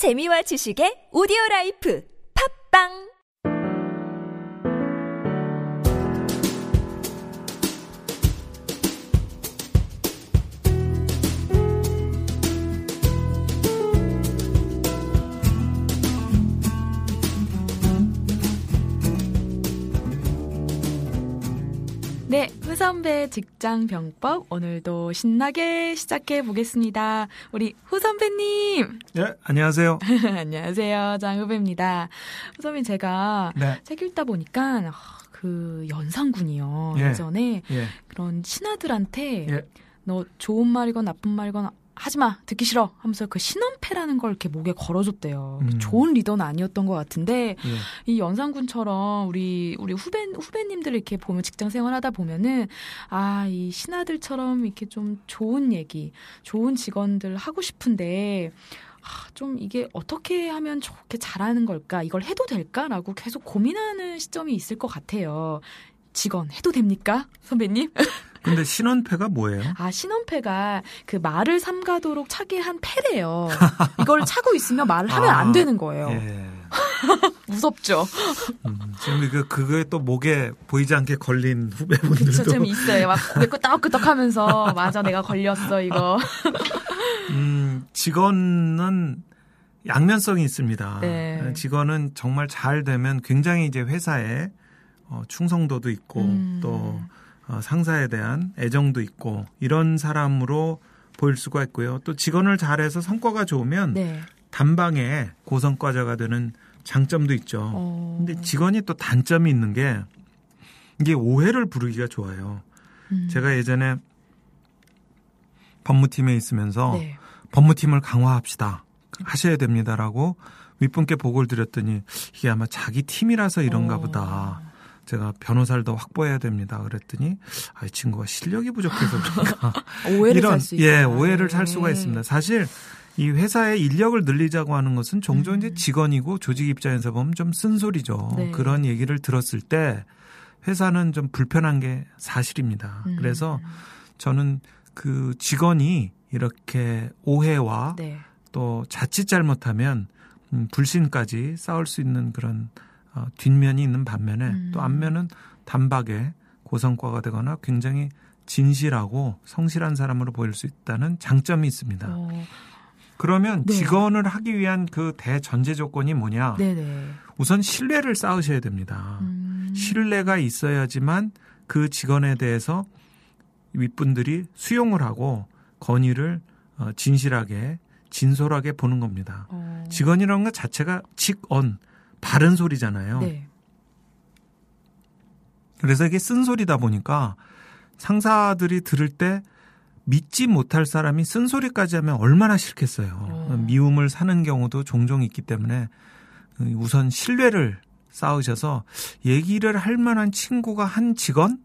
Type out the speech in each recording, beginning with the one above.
재미와 지식의 오디오 라이프. 팝빵 후선배 직장 병법 오늘도 신나게 시작해 보겠습니다. 우리 후선배님. 예, 안녕하세요. 안녕하세요. 장후배입니다. 후선배 제가 네. 책 읽다 보니까 아, 그 연상군이요. 예. 예전에 예, 그런 신하들한테 예. 너 좋은 말이건 나쁜 말이건 하지 마 듣기 싫어 하면서 그 신원패라는 걸 이렇게 목에 걸어줬대요. 음. 좋은 리더는 아니었던 것 같은데 예. 이 연상군처럼 우리 우리 후배 후배님들 이렇게 보면 직장 생활하다 보면은 아 이 신하들처럼 이렇게 좀 좋은 얘기, 좋은 직원들 하고 싶은데 아, 좀 이게 어떻게 하면 좋게 잘하는 걸까? 이걸 해도 될까라고 계속 고민하는 시점이 있을 것 같아요. 직원 해도 됩니까, 선배님? 근데 신원패가 뭐예요? 아 신원패가 그 말을 삼가도록 차게 한 패래요. 이걸 차고 있으면 말을 하면 아, 안 되는 거예요. 예. 무섭죠. 음, 지금 그 그거에 또 목에 보이지 않게 걸린 그쵸, 후배분들도 좀 있어요. 막 고개 끄덕끄덕 하면서, 맞아, 내가 걸렸어, 이거. 음, 직원은 양면성이 있습니다. 네. 직원은 정말 잘 되면 굉장히 이제 회사에 어, 충성도도 있고 음. 또 어, 상사에 대한 애정도 있고 이런 사람으로 보일 수가 있고요. 또 직원을 잘해서 성과가 좋으면 네. 단방에 고성과자가 되는 장점도 있죠. 어. 근데 직원이 또 단점이 있는 게 이게 오해를 부르기가 좋아요. 음. 제가 예전에 법무팀에 있으면서 네. 법무팀을 강화합시다. 하셔야 됩니다라고 윗분께 보고를 드렸더니 이게 아마 자기 팀이라서 이런가 어. 보다. 제가 변호사를 더 확보해야 됩니다. 그랬더니 아, 이 친구가 실력이 부족해서 그런가. 오해를 이런 살. 예 오해를 살 네. 수가 있습니다. 사실 이 회사의 인력을 늘리자고 하는 것은 종종 음. 이제 직원이고 조직 입장에서 보면 좀 쓴소리죠. 네. 그런 얘기를 들었을 때 회사는 좀 불편한 게 사실입니다. 음. 그래서 저는 그 직원이 이렇게 오해와 네. 또 자칫 잘못하면 음, 불신까지 쌓을 수 있는 그런 어, 뒷면이 있는 반면에 음. 또 앞면은 단박에 고성과가 되거나 굉장히 진실하고 성실한 사람으로 보일 수 있다는 장점이 있습니다. 어, 그러면 네. 직원을 하기 위한 그 대전제 조건이 뭐냐? 네네. 우선 신뢰를 쌓으셔야 됩니다. 음. 신뢰가 있어야지만 그 직원에 대해서 윗분들이 수용을 하고 건의를 어, 진실하게 진솔하게 보는 겁니다. 어. 직원이라는 것 자체가 직언 바른 소리잖아요. 네. 그래서 이게 쓴소리다 보니까 상사들이 들을 때 믿지 못할 사람이 쓴소리까지 하면 얼마나 싫겠어요. 어. 미움을 사는 경우도 종종 있기 때문에 우선 신뢰를 쌓으셔서 얘기를 할 만한 친구가 한 직원,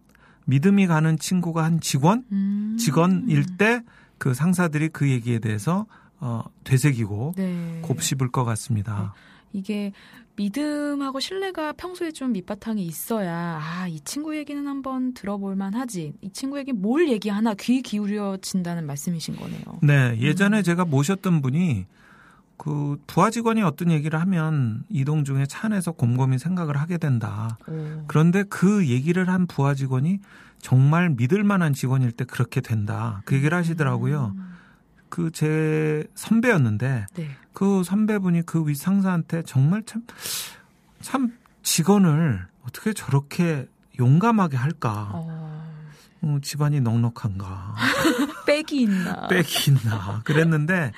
믿음이 가는 친구가 한 직원, 음. 직원일 때 그 상사들이 그 얘기에 대해서 어, 되새기고 네. 곱씹을 것 같습니다. 이게 믿음하고 신뢰가 평소에 좀 밑바탕이 있어야 아, 이 친구 얘기는 한번 들어볼 만하지. 이 친구에게 뭘 얘기하나 귀 기울여진다는 말씀이신 거네요. 네, 예전에 제가 모셨던 분이 그 부하 직원이 어떤 얘기를 하면 이동 중에 차 안에서 곰곰이 생각을 하게 된다. 오. 그런데 그 얘기를 한 부하 직원이 정말 믿을 만한 직원일 때 그렇게 된다. 그 얘기를 하시더라고요. 음. 그제 선배였는데 네. 그 선배분이 그 윗 상사한테 정말 참, 참 직원을 어떻게 저렇게 용감하게 할까? 어. 어, 집안이 넉넉한가? 빽이 있나? 빽이 있나? 그랬는데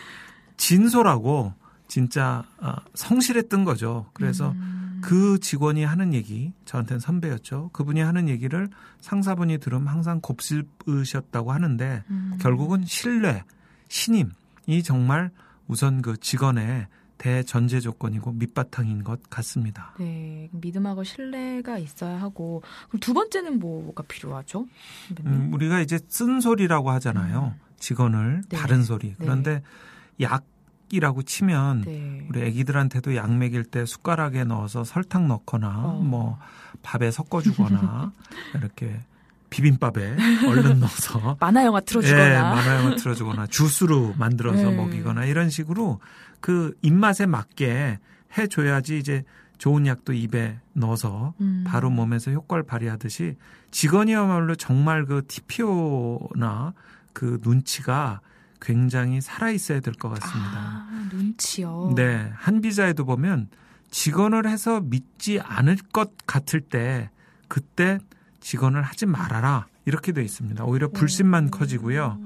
진솔하고 진짜 아, 성실했던 거죠. 그래서 음. 그 직원이 하는 얘기, 저한테는 선배였죠. 그분이 하는 얘기를 상사분이 들으면 항상 곱씹으셨다고 하는데 음. 결국은 신뢰, 신임이 정말 우선 그 직원의 대전제 조건이고 밑바탕인 것 같습니다. 네, 믿음하고 신뢰가 있어야 하고 그럼 두 번째는 뭐가 필요하죠? 음, 우리가 이제 쓴소리라고 하잖아요. 직원을 네. 바른 소리. 그런데 약이라고 치면 네. 우리 애기들한테도 약 먹일 때 숟가락에 넣어서 설탕 넣거나 어. 뭐 밥에 섞어주거나 이렇게 비빔밥에 얼른 넣어서 만화 영화 틀어주거나 예, 만화 영화 틀어주거나 주스로 만들어서 네. 먹이거나 이런 식으로 그 입맛에 맞게 해줘야지 이제 좋은 약도 입에 넣어서 음. 바로 몸에서 효과를 발휘하듯이 직원이야말로 정말 그 TPO나 그 눈치가 굉장히 살아 있어야 될 것 같습니다. 아, 눈치요. 네, 한 비자에도 보면 직원을 해서 믿지 않을 것 같을 때 그때 직원을 하지 말아라 이렇게 돼 있습니다. 오히려 불신만 음. 커지고요.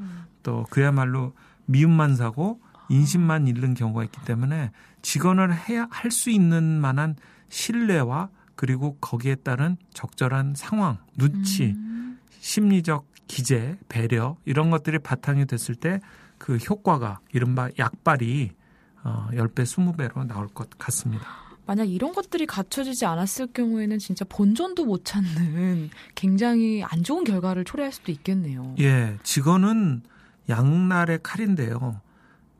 또 그야말로 미움만 사고 인심만 잃는 경우가 있기 때문에 직원을 해야 할 수 있는 만한 신뢰와 그리고 거기에 따른 적절한 상황, 눈치, 음. 심리적 기재, 배려 이런 것들이 바탕이 됐을 때 그 효과가 이른바 약발이 어, 10배, 20배로 나올 것 같습니다. 만약 이런 것들이 갖춰지지 않았을 경우에는 진짜 본전도 못 찾는 굉장히 안 좋은 결과를 초래할 수도 있겠네요. 예, 직원은 양날의 칼인데요.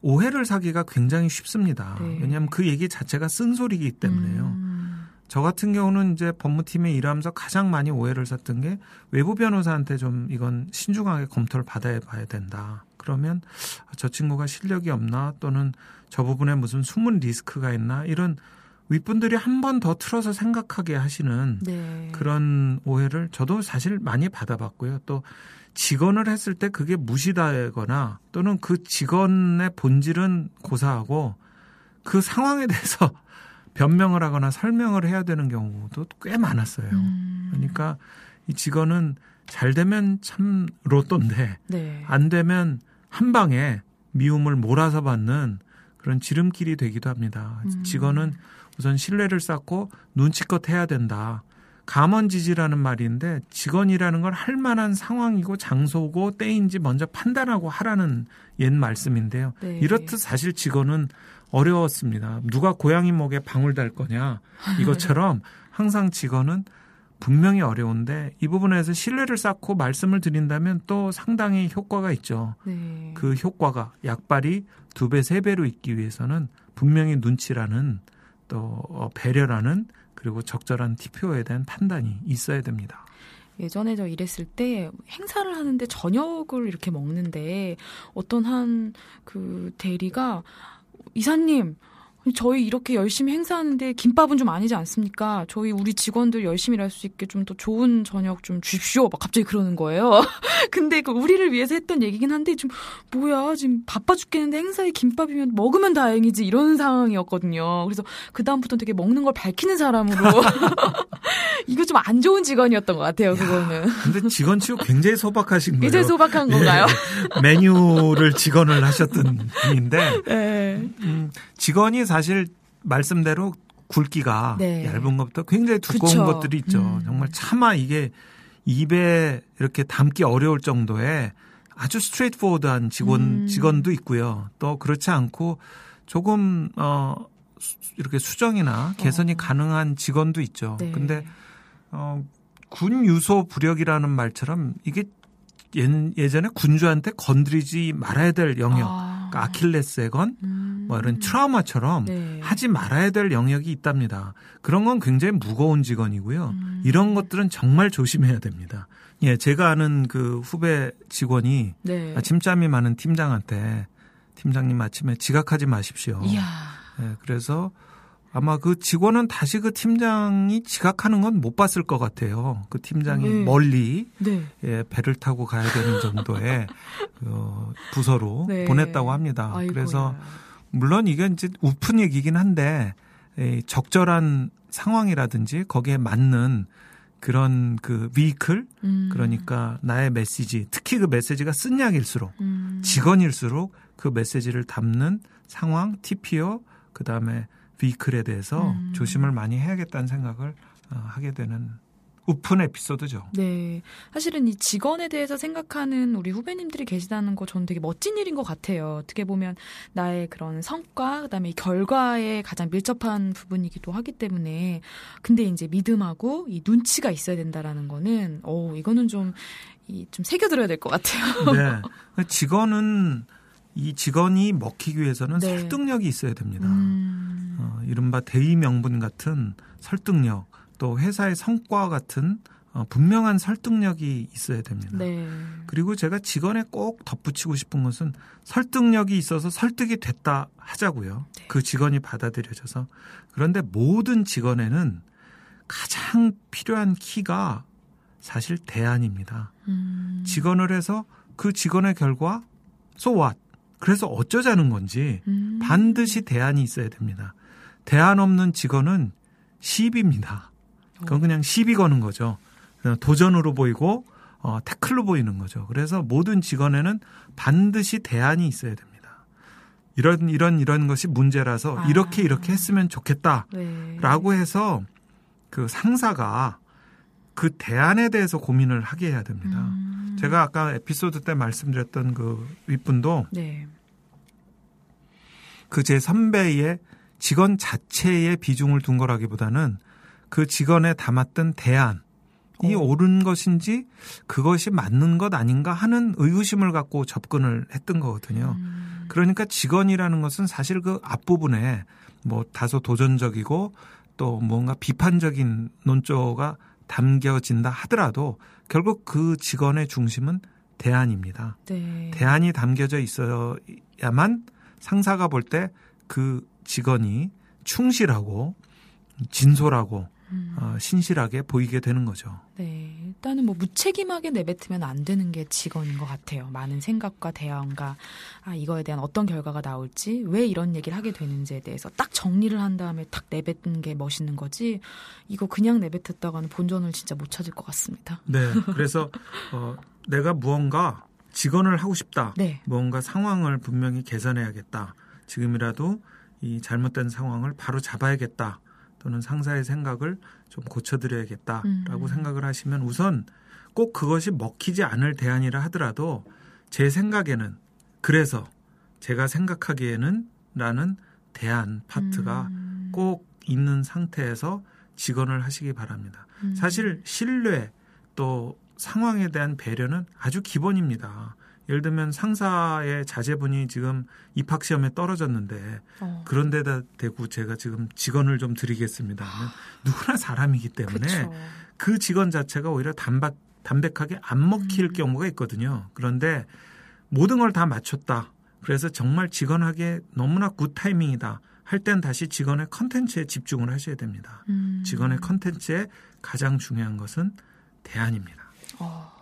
오해를 사기가 굉장히 쉽습니다. 네. 왜냐하면 그 얘기 자체가 쓴소리이기 때문에요. 음. 저 같은 경우는 이제 법무팀에 일하면서 가장 많이 오해를 샀던 게 외부 변호사한테 좀 이건 신중하게 검토를 받아야 봐야 된다. 그러면 저 친구가 실력이 없나 또는 저 부분에 무슨 숨은 리스크가 있나 이런 윗분들이 한 번 더 틀어서 생각하게 하시는 네. 그런 오해를 저도 사실 많이 받아봤고요. 또 직원을 했을 때 그게 무시되거나 또는 그 직원의 본질은 고사하고 그 상황에 대해서 변명을 하거나 설명을 해야 되는 경우도 꽤 많았어요. 음. 그러니까 이 직원은 잘 되면 참 로또인데 네. 안 되면 한 방에 미움을 몰아서 받는 그런 지름길이 되기도 합니다. 음. 직원은 우선 신뢰를 쌓고 눈치껏 해야 된다. 감언지지라는 말인데 직원이라는 걸 할 만한 상황이고 장소고 때인지 먼저 판단하고 하라는 옛 말씀인데요. 네. 이렇듯 사실 직원은 어려웠습니다. 누가 고양이 목에 방울 달 거냐 이것처럼 항상 직원은 분명히 어려운데 이 부분에서 신뢰를 쌓고 말씀을 드린다면 또 상당히 효과가 있죠. 네. 그 효과가 약발이 두 배, 세 배로 있기 위해서는 분명히 눈치라는 또 어, 배려라는 그리고 적절한 TPO에 대한 판단이 있어야 됩니다. 예전에 저 일했을 때 행사를 하는데 저녁을 이렇게 먹는데 어떤 한 그 대리가 이사님 저희 이렇게 열심히 행사하는데 김밥은 좀 아니지 않습니까? 저희 우리 직원들 열심히 일할 수 있게 좀 더 좋은 저녁 좀 주십시오. 막 갑자기 그러는 거예요. 근데 그 우리를 위해서 했던 얘기긴 한데 좀 뭐야 지금 바빠 죽겠는데 행사에 김밥이면 먹으면 다행이지 이런 상황이었거든요. 그래서 그 다음부터 되게 먹는 걸 밝히는 사람으로 이거 좀 안 좋은 직원이었던 것 같아요. 그거는 근데 직원 치고 굉장히 소박하신 거예요. 이제 소박한 건가요? 예, 메뉴를 직원을 하셨던 분인데 네. 음, 직원이 사실 말씀대로 굵기가 네. 얇은 것부터 굉장히 두꺼운 그쵸. 것들이 있죠. 음. 정말 차마 이게 입에 이렇게 담기 어려울 정도의 아주 스트레이트 포워드한 직원 음. 직원도 있고요. 또 그렇지 않고 조금 어 수- 이렇게 수정이나 개선이 어. 가능한 직원도 있죠. 네. 근데 어, 군 유소 부력이라는 말처럼 이게 예, 예전에 군주한테 건드리지 말아야 될 영역, 아. 그러니까 아킬레스의 건, 음. 뭐 이런 트라우마처럼 네. 하지 말아야 될 영역이 있답니다. 그런 건 굉장히 무거운 직원이고요. 음. 이런 것들은 정말 조심해야 됩니다. 예, 제가 아는 그 후배 직원이 네. 아침잠이 많은 팀장한테 팀장님 아침에 지각하지 마십시오. 이야. 예, 그래서 아마 그 직원은 다시 그 팀장이 지각하는 건 못 봤을 것 같아요. 그 팀장이 네. 멀리 네. 예, 배를 타고 가야 되는 정도의 그 부서로 네. 보냈다고 합니다. 아이고야. 그래서 물론 이게 이제 우픈 얘기긴 한데 이 적절한 상황이라든지 거기에 맞는 그런 그 비클 음. 그러니까 나의 메시지 특히 그 메시지가 쓴 약일수록 음. 직원일수록 그 메시지를 담는 상황, TPO, 그 다음에 비클에 대해서 음. 조심을 많이 해야겠다는 생각을 어, 하게 되는 우픈 에피소드죠. 네. 사실은 이 직원에 대해서 생각하는 우리 후배님들이 계시다는 거 저는 되게 멋진 일인 것 같아요. 어떻게 보면 나의 그런 성과, 그 다음에 이 결과에 가장 밀접한 부분이기도 하기 때문에. 근데 이제 믿음하고 이 눈치가 있어야 된다라는 거는, 어 이거는 좀, 이, 좀 새겨들어야 될 것 같아요. 네. 그 직원은 이 직원이 먹히기 위해서는 네. 설득력이 있어야 됩니다. 음. 어, 이른바 대의 명분 같은 설득력, 또 회사의 성과 같은 어, 분명한 설득력이 있어야 됩니다. 네. 그리고 제가 직원에 꼭 덧붙이고 싶은 것은 설득력이 있어서 설득이 됐다 하자고요. 네. 그 직원이 받아들여져서. 그런데 모든 직원에는 가장 필요한 키가 사실 대안입니다. 음. 직원을 해서 그 직원의 결과 so what? 그래서 어쩌자는 건지 음. 반드시 대안이 있어야 됩니다. 대안 없는 직원은 시비입니다. 그건 그냥 시비 거는 거죠. 도전으로 보이고 어, 태클로 보이는 거죠. 그래서 모든 직원에는 반드시 대안이 있어야 됩니다. 이런 이런 이런 것이 문제라서 아. 이렇게 이렇게 했으면 좋겠다라고 네. 해서 그 상사가 그 대안에 대해서 고민을 하게 해야 됩니다. 음. 제가 아까 에피소드 때 말씀드렸던 그 윗분도 네. 그제 선배의 직원 자체에 비중을 둔 거라기보다는 그 직원에 담았던 대안이 어. 옳은 것인지 그것이 맞는 것 아닌가 하는 의구심을 갖고 접근을 했던 거거든요. 음. 그러니까 직원이라는 것은 사실 그 앞부분에 뭐 다소 도전적이고 또 뭔가 비판적인 논조가 담겨진다 하더라도 결국 그 직원의 중심은 대안입니다. 네. 대안이 담겨져 있어야만 상사가 볼 때 그 직원이 충실하고 진솔하고 음. 어, 신실하게 보이게 되는 거죠. 네. 일단은 뭐 무책임하게 내뱉으면 안 되는 게 직원인 것 같아요. 많은 생각과 대안과 아, 이거에 대한 어떤 결과가 나올지 왜 이런 얘기를 하게 되는지에 대해서 딱 정리를 한 다음에 딱 내뱉는 게 멋있는 거지 이거 그냥 내뱉었다가는 본전을 진짜 못 찾을 것 같습니다. 네. 그래서 어, 내가 무언가 직원을 하고 싶다. 네. 무언가 상황을 분명히 개선해야겠다. 지금이라도 이 잘못된 상황을 바로 잡아야겠다. 또는 상사의 생각을 좀 고쳐드려야겠다라고 음. 생각을 하시면 우선 꼭 그것이 먹히지 않을 대안이라 하더라도 제 생각에는 그래서 제가 생각하기에는 라는 대안 파트가 음. 꼭 있는 상태에서 직원을 하시기 바랍니다. 음. 사실 신뢰 또 상황에 대한 배려는 아주 기본입니다. 예를 들면 상사의 자제분이 지금 입학 시험에 떨어졌는데 어. 그런 데다 대고 제가 지금 직원을 좀 드리겠습니다. 하면 누구나 사람이기 때문에 그쵸. 그 직언 자체가 오히려 담박, 담백하게 안 먹힐 음. 경우가 있거든요. 그런데 모든 걸 다 맞췄다. 그래서 정말 직언하기에 너무나 good 타이밍이다. 할 땐 다시 직언의 컨텐츠에 집중을 하셔야 됩니다. 음. 직언의 컨텐츠에 가장 중요한 것은 대안입니다. 어,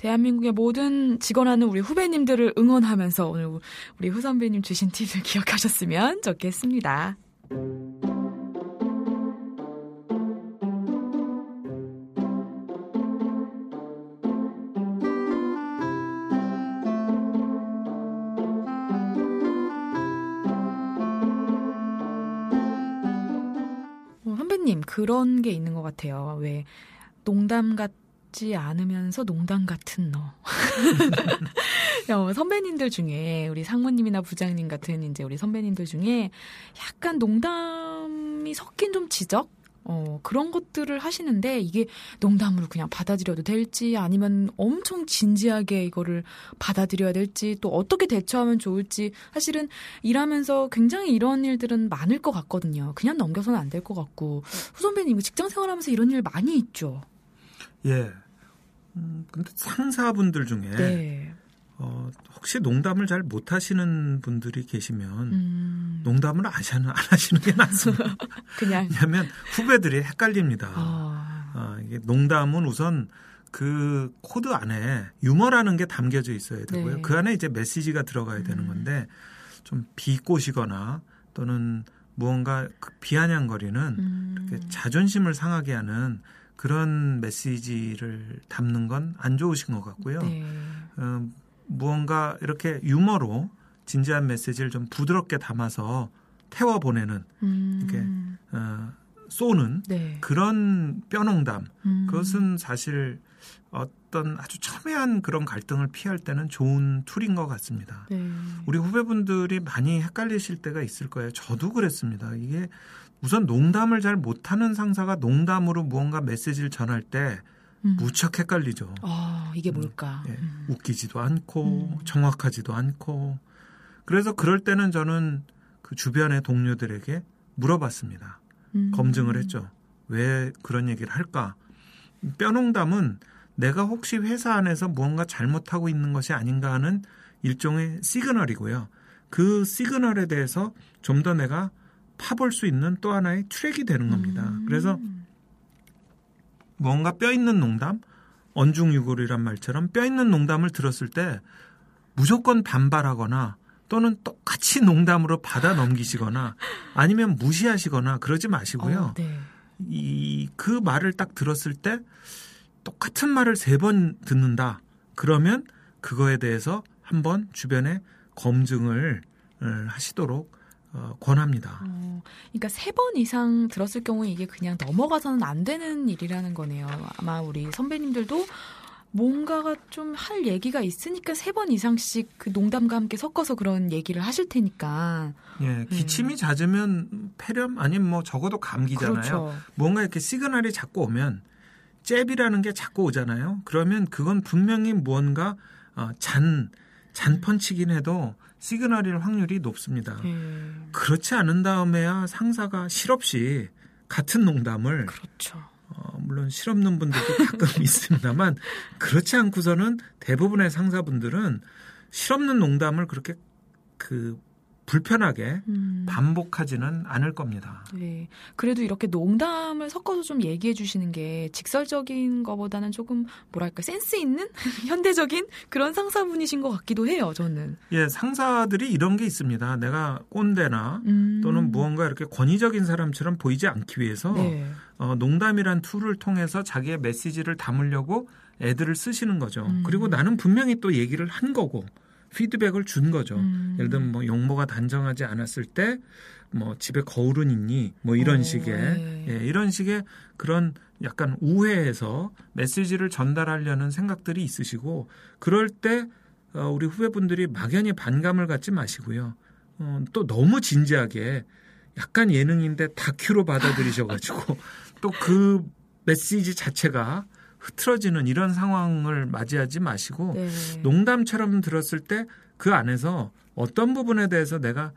대한민국의 모든 직언하는 우리 후배님들을 응원하면서 오늘 우리 후 선배님 주신 팁을 기억하셨으면 좋겠습니다. 어, 선배님 그런 게 있는 것 같아요. 왜 농담 같 지 않으면서 농담 같은 너. 어, 선배님들 중에 우리 상무님이나 부장님 같은 이제 우리 선배님들 중에 약간 농담이 섞인 좀 지적 어, 그런 것들을 하시는데 이게 농담으로 그냥 받아들여도 될지 아니면 엄청 진지하게 이거를 받아들여야 될지 또 어떻게 대처하면 좋을지 사실은 일하면서 굉장히 이런 일들은 많을 것 같거든요. 그냥 넘겨서는 안 될 것 같고 후 선배님 이거 직장 생활하면서 이런 일 많이 있죠. 예. 음, 근데 상사분들 중에 네. 어, 혹시 농담을 잘 못하시는 분들이 계시면 음, 농담을 안 하시는, 안 하시는 게 낫습니다. 그냥 왜냐하면 후배들이 헷갈립니다. 아, 아, 이게 농담은 우선 그 코드 안에 유머라는 게 담겨져 있어야 되고요. 네. 그 안에 이제 메시지가 들어가야 되는 음. 건데 좀 비꼬시거나 또는 무언가 그 비아냥거리는 음, 이렇게 자존심을 상하게 하는 그런 메시지를 담는 건 안 좋으신 것 같고요. 네. 어, 무언가 이렇게 유머로 진지한 메시지를 좀 부드럽게 담아서 태워 보내는 음, 이게 어, 쏘는 네. 그런 뼈농담 음, 그것은 사실 어떤 아주 첨예한 그런 갈등을 피할 때는 좋은 툴인 것 같습니다. 네. 우리 후배분들이 많이 헷갈리실 때가 있을 거예요. 저도 그랬습니다. 이게 우선 농담을 잘 못하는 상사가 농담으로 무언가 메시지를 전할 때 음. 무척 헷갈리죠. 아, 이게 뭘까? 예, 음. 웃기지도 않고 음. 정확하지도 않고 그래서 그럴 때는 저는 그 주변의 동료들에게 물어봤습니다. 음. 검증을 했죠. 왜 그런 얘기를 할까? 뼈농담은 내가 혹시 회사 안에서 무언가 잘못하고 있는 것이 아닌가 하는 일종의 시그널이고요. 그 시그널에 대해서 좀 더 내가 파볼 수 있는 또 하나의 트랙이 되는 겁니다. 음. 그래서 뭔가 뼈 있는 농담, 언중유골이란 말처럼 뼈 있는 농담을 들었을 때 무조건 반발하거나 또는 똑같이 농담으로 받아 넘기시거나 아니면 무시하시거나 그러지 마시고요. 어, 네. 이그 말을 딱 들었을 때 똑같은 말을 세 번 듣는다. 그러면 그거에 대해서 한번 주변에 검증을 어, 하시도록 어, 권합니다. 어, 그러니까 세 번 이상 들었을 경우에 이게 그냥 넘어가서는 안 되는 일이라는 거네요. 아마 우리 선배님들도 뭔가가 좀 할 얘기가 있으니까 세 번 이상씩 그 농담과 함께 섞어서 그런 얘기를 하실 테니까. 예, 기침이 잦으면 폐렴 아니면 뭐 적어도 감기잖아요. 그렇죠. 뭔가 이렇게 시그널이 자꾸 오면 잽이라는 게 자꾸 오잖아요. 그러면 그건 분명히 무언가 어, 잔 잔펀치긴 해도 시그널일 확률이 높습니다. 예. 그렇지 않은 다음에야 상사가 실없이 같은 농담을 그렇죠. 어, 물론 실없는 분들도 가끔 있습니다만 그렇지 않고서는 대부분의 상사분들은 실없는 농담을 그렇게 그 불편하게 음. 반복하지는 않을 겁니다. 네. 그래도 이렇게 농담을 섞어서 좀 얘기해 주시는 게 직설적인 거보다는 조금 뭐랄까 센스 있는 현대적인 그런 상사분이신 것 같기도 해요. 저는. 예, 상사들이 이런 게 있습니다. 내가 꼰대나 음. 또는 무언가 이렇게 권위적인 사람처럼 보이지 않기 위해서 네. 어, 농담이란 tool을 통해서 자기의 메시지를 담으려고 애들을 쓰시는 거죠. 음. 그리고 나는 분명히 또 얘기를 한 거고 피드백을 준 거죠. 음. 예를 들면 뭐 용모가 단정하지 않았을 때 뭐 집에 거울은 있니 뭐 이런 어, 식의 네. 예, 이런 식의 그런 약간 우회해서 메시지를 전달하려는 생각들이 있으시고 그럴 때 어, 우리 후배분들이 막연히 반감을 갖지 마시고요. 어, 또 너무 진지하게 약간 예능인데 다큐로 받아들이셔가지고 또 그 메시지 자체가 흐트러지는 이런 상황을 맞이하지 마시고 네. 농담처럼 들었을 때 그 안에서 어떤 부분에 대해서 내가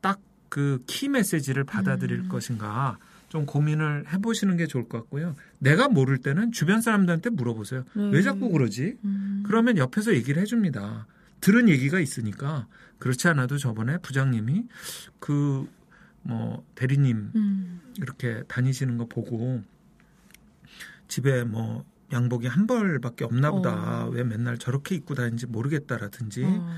딱 그 키 메시지를 받아들일 음. 것인가 좀 고민을 해보시는 게 좋을 것 같고요. 내가 모를 때는 주변 사람들한테 물어보세요. 네. 왜 자꾸 그러지? 음. 그러면 옆에서 얘기를 해줍니다. 들은 얘기가 있으니까 그렇지 않아도 저번에 부장님이 그 뭐 대리님 음. 이렇게 다니시는 거 보고 집에 뭐 양복이 한 벌밖에 없나 보다. 어. 왜 맨날 저렇게 입고 다니는지 모르겠다라든지 어.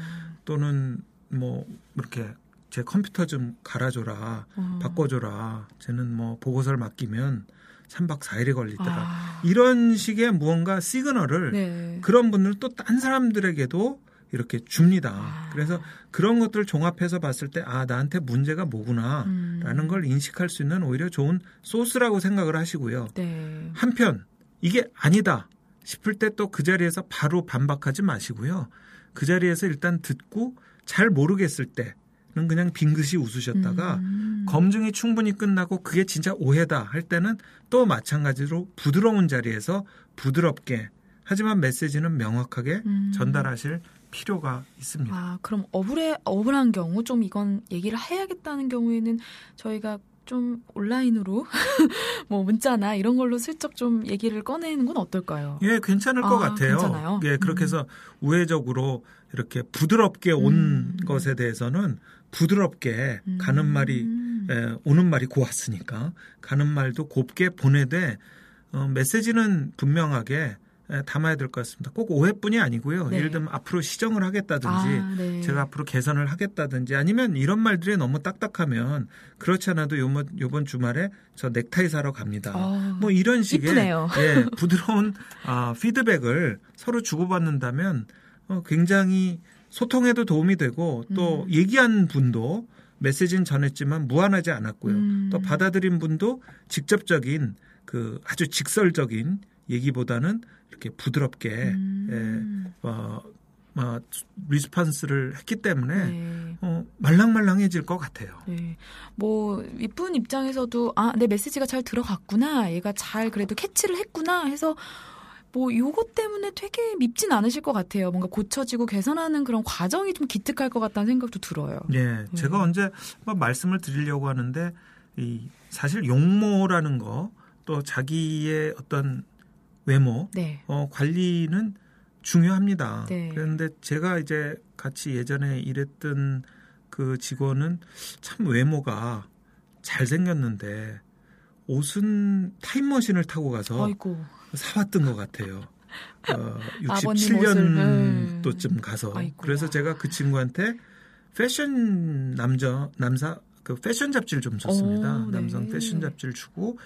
또는 뭐 이렇게 제 컴퓨터 좀 갈아줘라, 어. 바꿔줘라. 쟤는 뭐 보고서를 맡기면 3박 4일이 걸리더라. 아. 이런 식의 무언가 시그널을 네. 그런 분들 또 딴 사람들에게도 이렇게 줍니다. 아. 그래서 그런 것들을 종합해서 봤을 때 아 나한테 문제가 뭐구나. 음. 라는 걸 인식할 수 있는 오히려 좋은 소스라고 생각을 하시고요. 네. 한편 이게 아니다 싶을 때 또 그 자리에서 바로 반박하지 마시고요. 그 자리에서 일단 듣고 잘 모르겠을 때는 그냥 빙긋이 웃으셨다가 음. 검증이 충분히 끝나고 그게 진짜 오해다 할 때는 또 마찬가지로 부드러운 자리에서 부드럽게 하지만 메시지는 명확하게 음. 전달하실 필요가 있습니다. 아, 그럼 억울해, 억울한 경우, 좀 이건 얘기를 해야겠다는 경우에는 저희가 좀 온라인으로 뭐 문자나 이런 걸로 슬쩍 좀 얘기를 꺼내는 건 어떨까요? 예, 괜찮을 것 아, 같아요. 괜찮아요? 예, 그렇게 음. 해서 우회적으로 이렇게 부드럽게 온 음. 것에 대해서는 부드럽게 가는 말이 음. 예, 오는 말이 고왔으니까 가는 말도 곱게 보내되 어, 메시지는 분명하게 예, 담아야 될 것 같습니다. 꼭 오해뿐이 아니고요. 네. 예를 들면 앞으로 시정을 하겠다든지 아, 네. 제가 앞으로 개선을 하겠다든지 아니면 이런 말들이 너무 딱딱하면 그렇지 않아도 요번, 요번 주말에 저 넥타이 사러 갑니다. 아, 뭐 이런 식의. 예, 부드러운 아, 피드백을 서로 주고받는다면 어, 굉장히 소통에도 도움이 되고 또 음. 얘기한 분도 메시지는 전했지만 무한하지 않았고요. 음. 또 받아들인 분도 직접적인 그 아주 직설적인 얘기보다는 이렇게 부드럽게 음. 예, 어, 어, 리스판스를 했기 때문에 네. 어, 말랑말랑해질 것 같아요. 네. 뭐, 이쁜 입장에서도, 아, 내 메시지가 잘 들어갔구나. 얘가 잘 그래도 캐치를 했구나. 해서, 뭐, 요것 때문에 되게 밉진 않으실 것 같아요. 뭔가 고쳐지고 개선하는 그런 과정이 좀 기특할 것 같다는 생각도 들어요. 예, 제가 음. 언제 말씀을 드리려고 하는데 이 사실 용모라는 거 또 자기의 어떤 외모 네. 어, 관리는 중요합니다. 네. 그런데 제가 이제 같이 예전에 일했던 그 직원은 참 외모가 잘생겼는데 옷은 타임머신을 타고 가서 아이고. 사왔던 것 같아요. 어, 아버님 옷을, 음. 67년 도쯤 가서. 아이고야. 그래서 제가 그 친구한테 패션 남자, 남사, 그 패션 잡지를 좀 줬습니다. 오, 네. 남성 패션 잡지를 주고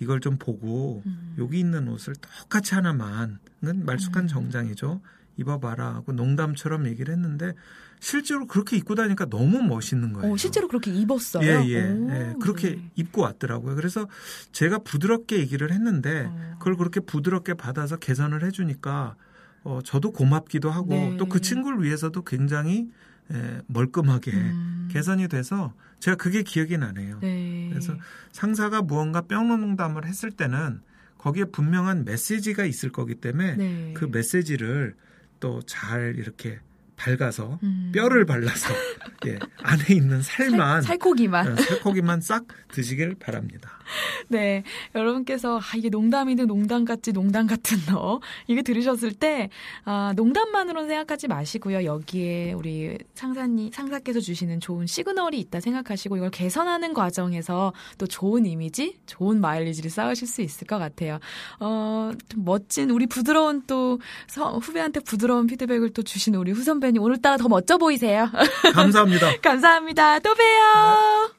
이걸 좀 보고 음. 여기 있는 옷을 똑같이 하나만, 이건 말쑥한 음. 정장이죠. 입어봐라 하고 농담처럼 얘기를 했는데 실제로 그렇게 입고 다니까 너무 멋있는 거예요. 어, 실제로 그렇게 입었어요. 예, 예, 오, 예. 그렇게 네. 입고 왔더라고요. 그래서 제가 부드럽게 얘기를 했는데 어. 그걸 그렇게 부드럽게 받아서 개선을 해주니까 어, 저도 고맙기도 하고 네. 또그 친구를 위해서도 굉장히 에, 멀끔하게 음. 개선이 돼서 제가 그게 기억이 나네요. 네. 그래서 상사가 무언가 뿅로농담을 했을 때는 거기에 분명한 메시지가 있을 거기 때문에 네. 그 메시지를 또 잘 이렇게 밝아서 음. 뼈를 발라서 예, 안에 있는 살만 살, 살코기만. 어, 살코기만 싹 드시길 바랍니다. 네. 여러분께서, 아, 이게 농담이든 농담 같지, 농담 같은 너. 이게 들으셨을 때, 아, 농담만으로는 생각하지 마시고요. 여기에 우리 상사님, 상사께서 주시는 좋은 시그널이 있다 생각하시고, 이걸 개선하는 과정에서 또 좋은 이미지, 좋은 마일리지를 쌓으실 수 있을 것 같아요. 어, 좀 멋진, 우리 부드러운 또, 서- 후배한테 부드러운 피드백을 또 주신 우리 후선배 님, 오늘따라 더 멋져 보이세요. 감사합니다. 감사합니다. 또 봬요.